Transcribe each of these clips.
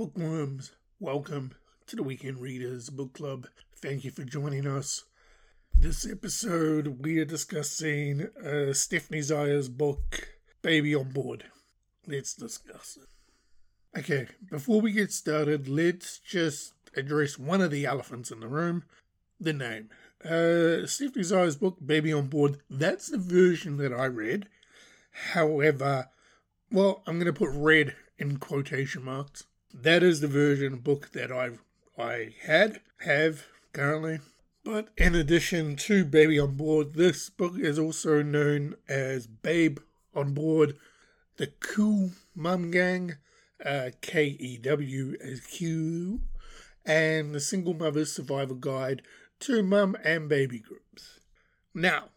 Bookworms, welcome to the Weekend Readers Book Club. Thank you for joining us. This episode, we are discussing uh, Stephanie Zia's book, Baby on Board. Let's discuss it. Okay, before we get started, let's just address one of the elephants in the room the name. Uh, Stephanie Zia's book, Baby on Board, that's the version that I read. However, well, I'm going to put read in quotation marks. That is the version of book that I I had have currently. But in addition to Baby on Board, this book is also known as Babe on Board, the Cool Mum Gang, uh, K E W as Q, and the Single Mother's Survival Guide to Mum and Baby Groups. Now,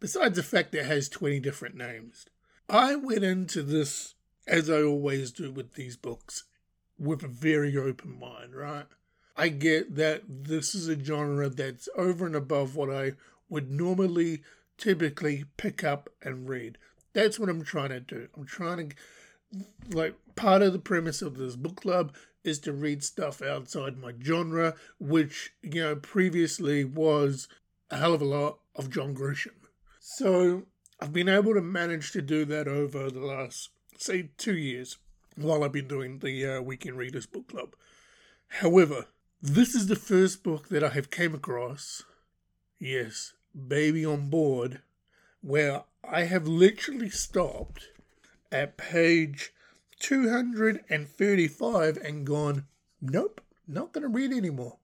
besides the fact that it has 20 different names, I went into this, as I always do with these books, with a very open mind, right? I get that this is a genre that's over and above what I would normally typically pick up and read. That's what I'm trying to do. I'm trying to, like, part of the premise of this book club is to read stuff outside my genre, which, you know, previously was a hell of a lot of John Grisham. So I've been able to manage to do that over the last, say, two years while I've been doing the uh, Weekend Readers Book Club. However, this is the first book that I have came across, yes, Baby on Board, where I have literally stopped at page 235 and gone, nope, not going to read anymore.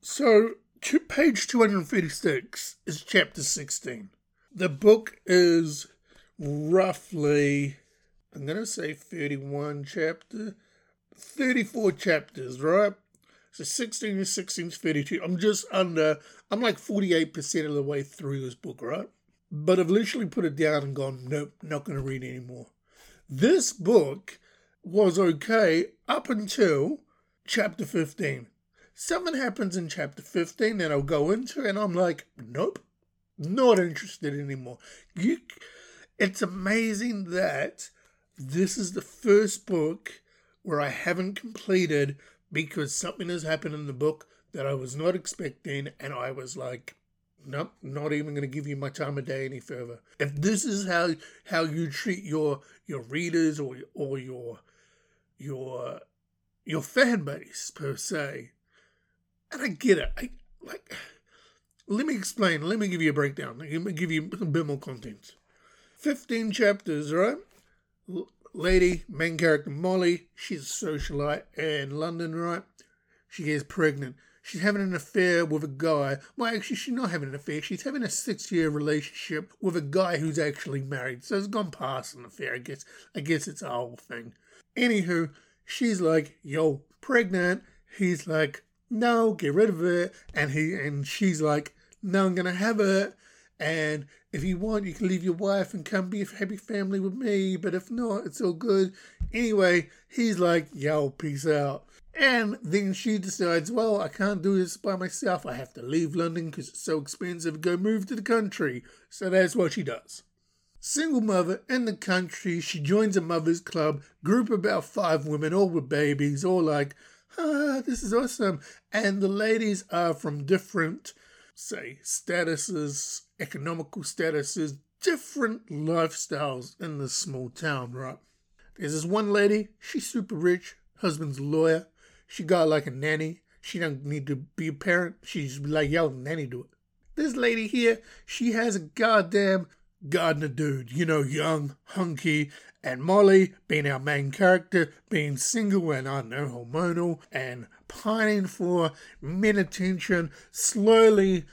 So, to page 236 is chapter 16. The book is roughly, I'm going to say 31 chapter, 34 chapters, right? So 16 to 16 is 32. I'm just under, I'm like 48% of the way through this book, right? But I've literally put it down and gone, nope, not going to read anymore. This book was okay up until chapter 15. Something happens in chapter 15 that I'll go into, and I'm like, nope, not interested anymore. You, it's amazing that this is the first book where I haven't completed because something has happened in the book that I was not expecting, and I was like, nope, not even going to give you my time of day any further. If this is how how you treat your your readers or or your your your fan base per se, and I get it, I like. Let me explain. Let me give you a breakdown. Let me give you a bit more content. Fifteen chapters, right? Lady, main character Molly, she's a socialite in London, right? She gets pregnant. She's having an affair with a guy. Well, actually, she's not having an affair. She's having a six-year relationship with a guy who's actually married. So it's gone past an affair. I guess. I guess it's a whole thing. Anywho, she's like, "Yo, pregnant." He's like, "No, get rid of it." And he and she's like, "No, I'm gonna have it." And if you want, you can leave your wife and come be a happy family with me. But if not, it's all good. Anyway, he's like, yo, peace out. And then she decides, well, I can't do this by myself. I have to leave London because it's so expensive. Go move to the country. So that's what she does. Single mother in the country, she joins a mother's club, group about five women, all with babies, all like, ah, this is awesome. And the ladies are from different, say, statuses, economical statuses, different lifestyles in this small town, right? There's this one lady, she's super rich, husband's a lawyer, she got like a nanny. She don't need to be a parent. She's like, yo, nanny do it. This lady here, she has a goddamn gardener dude, you know, young, hunky, and Molly, being our main character, being single and, I know, hormonal, and pining for men attention, slowly,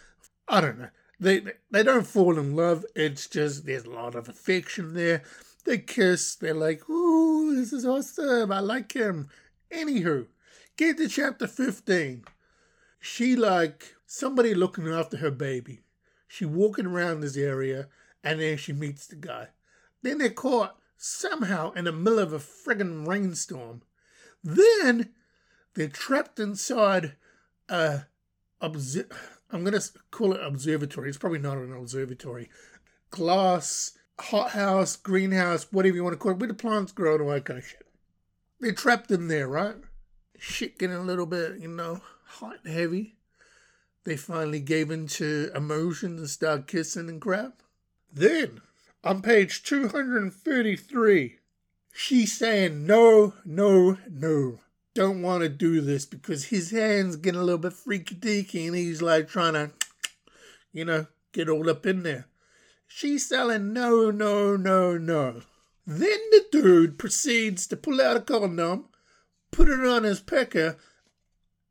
I don't know, they they don't fall in love. It's just there's a lot of affection there. They kiss. They're like, "Ooh, this is awesome. I like him." Anywho, get to chapter fifteen. She like somebody looking after her baby. She walking around this area, and then she meets the guy. Then they're caught somehow in the middle of a friggin' rainstorm. Then they're trapped inside a observ- I'm to call it observatory. It's probably not an observatory. Glass, hothouse, greenhouse, whatever you want to call it, where the plants grow and all that kind of shit. they're trapped in there, right? Shit getting a little bit, you know, hot and heavy. They finally gave in to emotion and start kissing and crap. Then, on page 233, she's saying, no, no, no, don't want to do this because his hand's getting a little bit freaky deaky and he's like trying to, you know, get all up in there. She's selling, no, no, no, no. Then the dude proceeds to pull out a condom, put it on his pecker,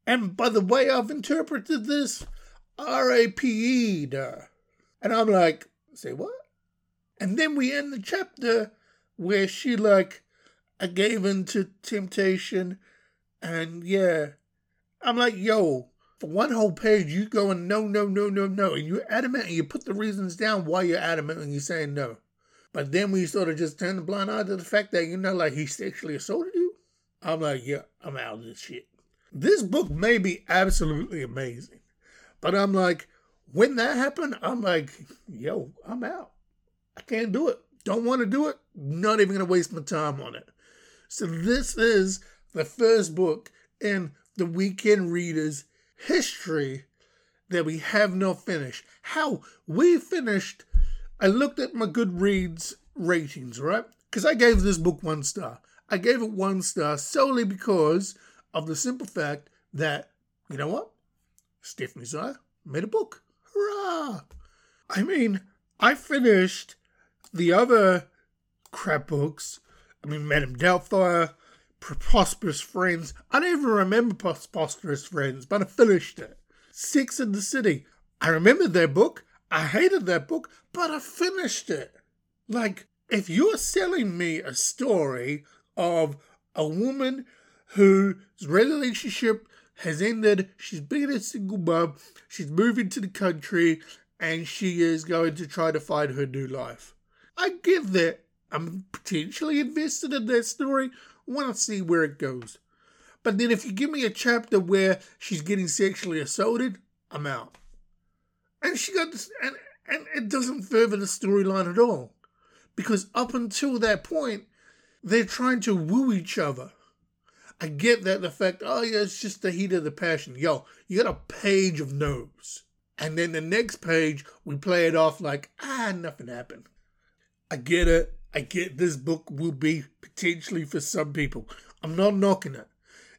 and by the way I've interpreted this, R-A-P-E-D. And I'm like, say what? And then we end the chapter where she like, I gave in to temptation, and yeah. I'm like, yo, for one whole page, you going no, no, no, no, no, and you're adamant, and you put the reasons down why you're adamant, and you're saying no. But then we sort of just turn the blind eye to the fact that, you know, like he sexually assaulted you. I'm like, yeah, I'm out of this shit. This book may be absolutely amazing. But I'm like, when that happened, I'm like, yo, I'm out. I can't do it. Don't want to do it. Not even going to waste my time on it. So this is the first book in the Weekend Readers history that we have not finished. How we finished, I looked at my Goodreads ratings, right? Because I gave this book one star. I gave it one star solely because of the simple fact that, you know what? Stephanie Meisiah made a book. Hurrah! I mean, I finished the other crap books. I mean, Madame Doubtfire, Preposterous Friends. I don't even remember Preposterous Friends, but I finished it. Six in the City. I remember that book. I hated that book, but I finished it. Like, if you're selling me a story of a woman whose relationship has ended. She's been a single mom. She's moving to the country and she is going to try to find her new life. I give that. I'm potentially invested in that story. Want to see where it goes. But then if you give me a chapter where she's getting sexually assaulted, I'm out. And she got this, and, and it doesn't further the storyline at all. Because up until that point, they're trying to woo each other. I get that the fact, oh yeah, it's just the heat of the passion. Yo, you got a page of no's. And then the next page, we play it off like, ah, nothing happened. I get it. I get this book will be potentially for some people. I'm not knocking it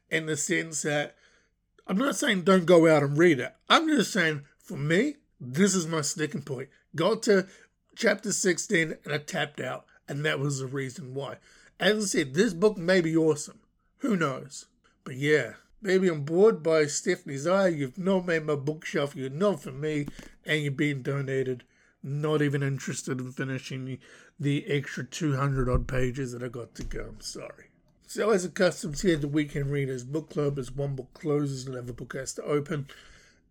in the sense that I'm not saying don't go out and read it. I'm just saying, for me, this is my sticking point. Got to chapter 16 and I tapped out, and that was the reason why. As I said, this book may be awesome. Who knows? But yeah, baby, I'm bored by Stephanie eye. You've not made my bookshelf. You're not for me. And you're being donated. Not even interested in finishing the extra 200 odd pages that I got to go. I'm sorry. So, as a custom here the Weekend Readers Book Club, as one book closes, another book has to open.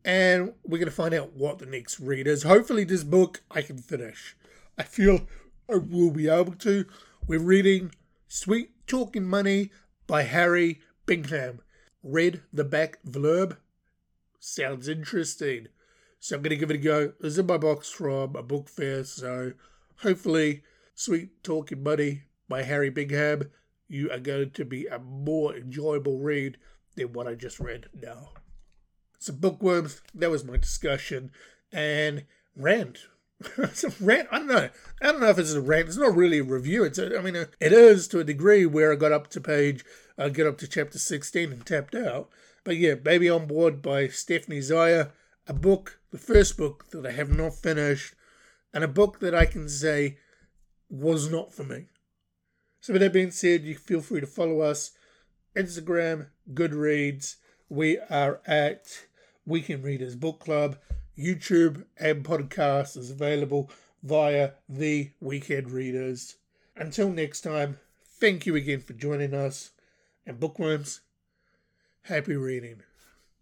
And we're going to find out what the next read is. Hopefully, this book I can finish. I feel I will be able to. We're reading Sweet Talking Money by Harry Bingham. Read the back blurb. Sounds interesting. So I'm going to give it a go. This is in my box from a book fair, so hopefully, Sweet Talking Money by Harry Bingham, you are going to be a more enjoyable read than what I just read now. So, bookworms, that was my discussion. And rant it's a rant. I don't know. I don't know if it's a rant. It's not really a review. It's. A, I mean, it is to a degree where I got up to page, I uh, get up to chapter sixteen and tapped out. But yeah, Baby on Board by Stephanie Meisiah, a book, the first book that I have not finished, and a book that I can say was not for me. So with that being said, you feel free to follow us, Instagram, Goodreads. We are at Weekend Readers Book Club. YouTube and podcast is available via the Weekend Readers. Until next time, thank you again for joining us, and bookworms, happy reading.